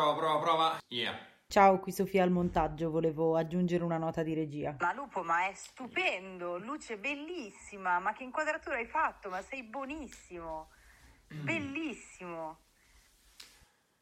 Prova, prova, prova. Yeah. Ciao, qui Sofia al montaggio, volevo aggiungere una nota di regia. Ma Lupo, ma è stupendo, luce bellissima, ma che inquadratura hai fatto? Ma sei buonissimo, bellissimo.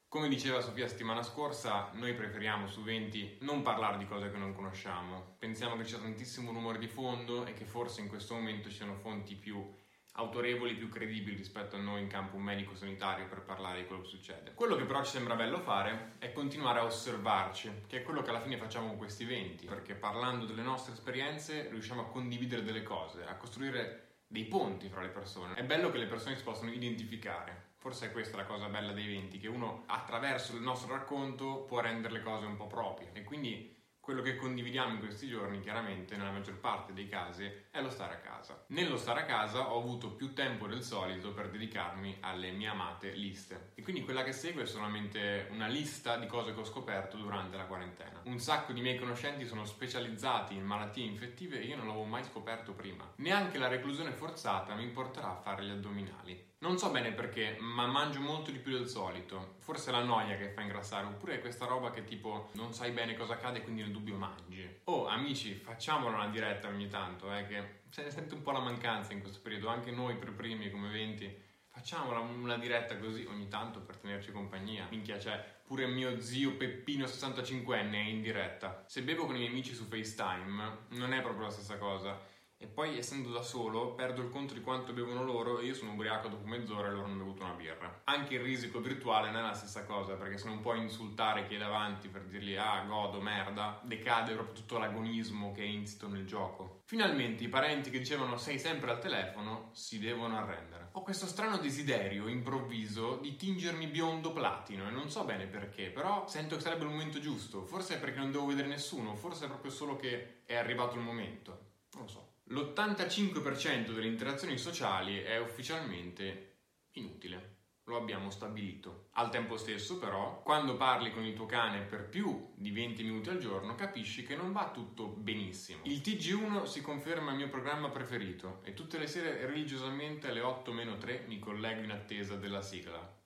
Come diceva Sofia settimana scorsa, noi preferiamo su 20 non parlare di cose che non conosciamo. Pensiamo che sia tantissimo rumore di fondo e che forse in questo momento ci siano fonti più autorevoli, più credibili rispetto a noi in campo medico-sanitario per parlare di quello che succede. Quello che però ci sembra bello fare è continuare a osservarci, che è quello che alla fine facciamo con questi eventi, perché parlando delle nostre esperienze riusciamo a condividere delle cose, a costruire dei ponti fra le persone. È bello che le persone si possano identificare. Forse è questa la cosa bella dei eventi, che uno attraverso il nostro racconto può rendere le cose un po' proprie. E quindi quello che condividiamo in questi giorni, chiaramente, nella maggior parte dei casi, è lo stare a casa. Nello stare a casa ho avuto più tempo del solito per dedicarmi alle mie amate liste. E quindi quella che segue è solamente una lista di cose che ho scoperto durante la quarantena. Un sacco di miei conoscenti sono specializzati in malattie infettive e io non l'avevo mai scoperto prima. Neanche la reclusione forzata mi porterà a fare gli addominali. Non so bene perché, ma mangio molto di più del solito. Forse è la noia che fa ingrassare, oppure è questa roba che tipo non sai bene cosa accade e quindi nel dubbio mangi. Oh, amici, facciamola una diretta ogni tanto, eh, che se ne sente un po' la mancanza in questo periodo, anche noi per primi come 20. Facciamola una diretta così ogni tanto per tenerci compagnia. Minchia, c'è pure mio zio Peppino 65enne è in diretta. Se bevo con i miei amici su FaceTime, non è proprio la stessa cosa. E poi, essendo da solo, perdo il conto di quanto bevono loro e io sono ubriaco dopo mezz'ora e loro hanno bevuto una birra. Anche il risico virtuale non è la stessa cosa, perché se non puoi insultare chi è davanti per dirgli ah, godo, merda, decade proprio tutto l'agonismo che è insito nel gioco. Finalmente i parenti che dicevano sei sempre al telefono si devono arrendere. Ho questo strano desiderio improvviso di tingermi biondo platino e non so bene perché, però sento che sarebbe il momento giusto. Forse è perché non devo vedere nessuno, forse è proprio solo che è arrivato il momento. Non lo so. L'85% delle interazioni sociali è ufficialmente inutile. Lo abbiamo stabilito. Al tempo stesso, però, quando parli con il tuo cane per più di 20 minuti al giorno, capisci che non va tutto benissimo. Il TG1 si conferma il mio programma preferito e tutte le sere religiosamente alle 8 3 mi collego in attesa della sigla.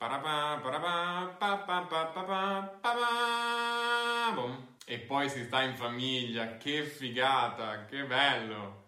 E poi si sta in famiglia, che figata, che bello!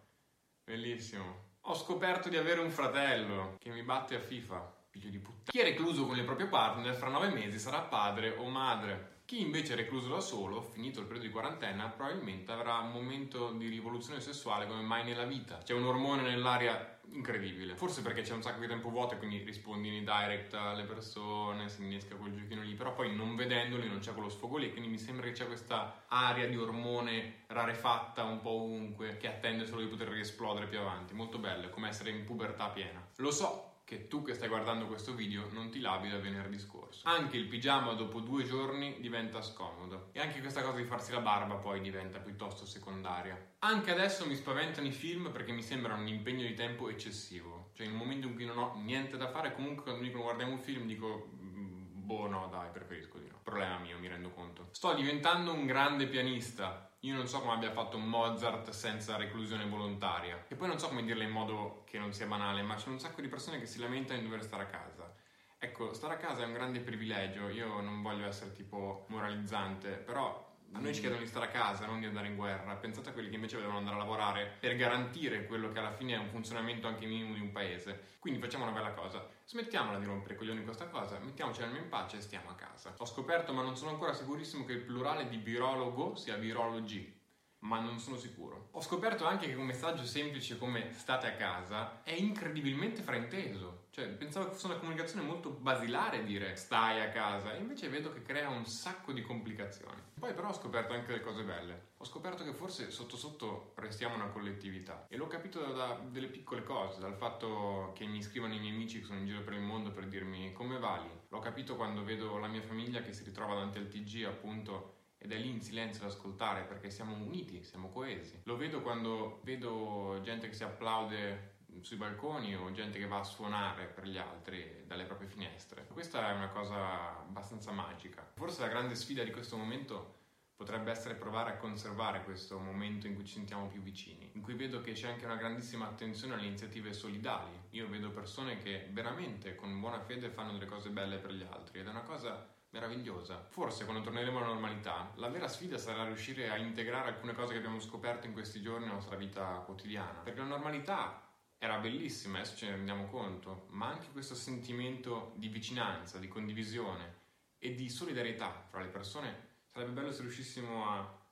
Bellissimo. Ho scoperto di avere un fratello che mi batte a FIFA. Figlio di puttana. Chi è recluso con il proprio partner fra nove mesi sarà padre o madre. Chi invece è recluso da solo, finito il periodo di quarantena, probabilmente avrà un momento di rivoluzione sessuale come mai nella vita. C'è un ormone nell'aria incredibile. Forse perché c'è un sacco di tempo vuoto e quindi rispondi in direct alle persone, si innesca quel giochino lì, però poi non vedendoli non c'è quello sfogo lì, quindi mi sembra che c'è questa aria di ormone rarefatta un po' ovunque che attende solo di poter riesplodere più avanti. Molto bello, è come essere in pubertà piena. Lo so, che tu che stai guardando questo video non ti lavi da venerdì scorso. Anche il pigiama dopo due giorni diventa scomodo e anche questa cosa di farsi la barba poi diventa piuttosto secondaria. Anche adesso mi spaventano i film perché mi sembrano un impegno di tempo eccessivo. Cioè un momento in cui non ho niente da fare comunque quando mi dicono guardiamo un film dico boh no dai preferisco di no. Problema mio mi rendo conto. Sto diventando un grande pianista io non so come abbia fatto Mozart senza reclusione volontaria. E poi non so come dirla in modo che non sia banale, ma c'è un sacco di persone che si lamentano di dover stare a casa. Ecco, stare a casa è un grande privilegio, io non voglio essere tipo moralizzante, però a noi ci chiedono di stare a casa, non di andare in guerra. Pensate a quelli che invece devono andare a lavorare per garantire quello che alla fine è un funzionamento anche minimo di un paese. Quindi facciamo una bella cosa. Smettiamola di rompere i coglioni con questa cosa, mettiamoci l'anima in pace e stiamo a casa. Ho scoperto, ma non sono ancora sicurissimo, che il plurale di virologo sia virologi. Ma non sono sicuro. Ho scoperto anche che un messaggio semplice come state a casa è incredibilmente frainteso. Cioè, pensavo che fosse una comunicazione molto basilare dire stai a casa, e invece vedo che crea un sacco di complicazioni. Poi però ho scoperto anche delle cose belle. Ho scoperto che forse sotto sotto restiamo una collettività e l'ho capito da delle piccole cose, dal fatto che mi scrivono i miei amici che sono in giro per il mondo per dirmi come vali. L'ho capito quando vedo la mia famiglia che si ritrova davanti al TG appunto ed è lì in silenzio ad ascoltare perché siamo uniti, siamo coesi. Lo vedo quando vedo gente che si applaude sui balconi o gente che va a suonare per gli altri dalle proprie finestre. Questa è una cosa abbastanza magica. Forse la grande sfida di questo momento potrebbe essere provare a conservare questo momento in cui ci sentiamo più vicini, in cui vedo che c'è anche una grandissima attenzione alle iniziative solidali. Io vedo persone che veramente con buona fede fanno delle cose belle per gli altri ed è una cosa meravigliosa. Forse quando torneremo alla normalità, la vera sfida sarà riuscire a integrare alcune cose che abbiamo scoperto in questi giorni nella nostra vita quotidiana. Perché la normalità era bellissima, adesso ce ne rendiamo conto, ma anche questo sentimento di vicinanza, di condivisione e di solidarietà fra le persone sarebbe bello se riuscissimo a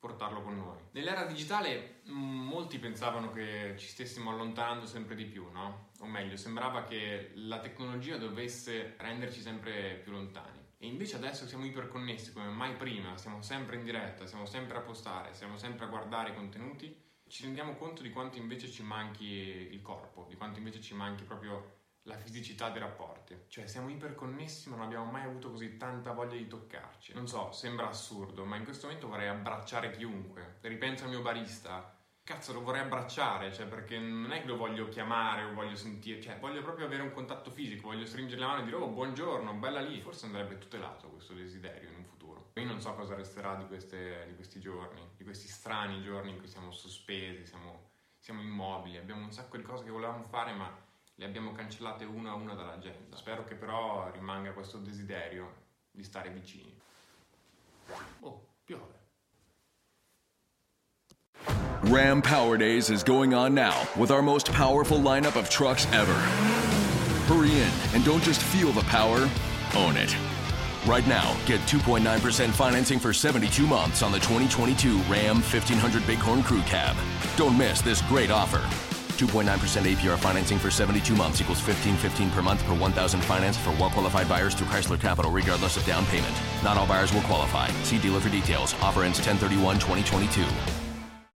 portarlo con noi. Nell'era digitale mm, molti pensavano che ci stessimo allontanando sempre di più, no? O meglio, sembrava che la tecnologia dovesse renderci sempre più lontani. E invece adesso siamo iperconnessi come mai prima, siamo sempre in diretta, siamo sempre a postare, siamo sempre a guardare i contenuti, ci rendiamo conto di quanto invece ci manchi il corpo, di quanto invece ci manchi proprio la fisicità dei rapporti. Cioè siamo iperconnessi ma non abbiamo mai avuto così tanta voglia di toccarci. Non so, sembra assurdo, ma in questo momento vorrei abbracciare chiunque. Ripenso al mio barista, cazzo lo vorrei abbracciare, cioè perché non è che lo voglio chiamare o voglio sentire, cioè voglio proprio avere un contatto fisico, voglio stringere la mano e dire oh buongiorno, bella lì, forse andrebbe tutelato questo desiderio in un futuro. Io non so cosa resterà di, queste, di questi giorni, di questi strani giorni in cui siamo sospesi, siamo, siamo immobili, abbiamo un sacco di cose che volevamo fare ma le abbiamo cancellate una a una dall'agenda. Spero che però rimanga questo desiderio di stare vicini. Oh, piove. Ram Power Days is going on now with our most powerful lineup of trucks ever. Hurry in and don't just feel the power, own it. Right now, get 2.9% financing for 72 months on the 2022 Ram 1500 Bighorn Crew Cab. Don't miss this great offer. 2.9% APR financing for 72 months equals 15.15 per month per 1,000 finance for well-qualified buyers through Chrysler Capital, regardless of down payment. Not all buyers will qualify. See dealer for details. Offer ends 1031 2022.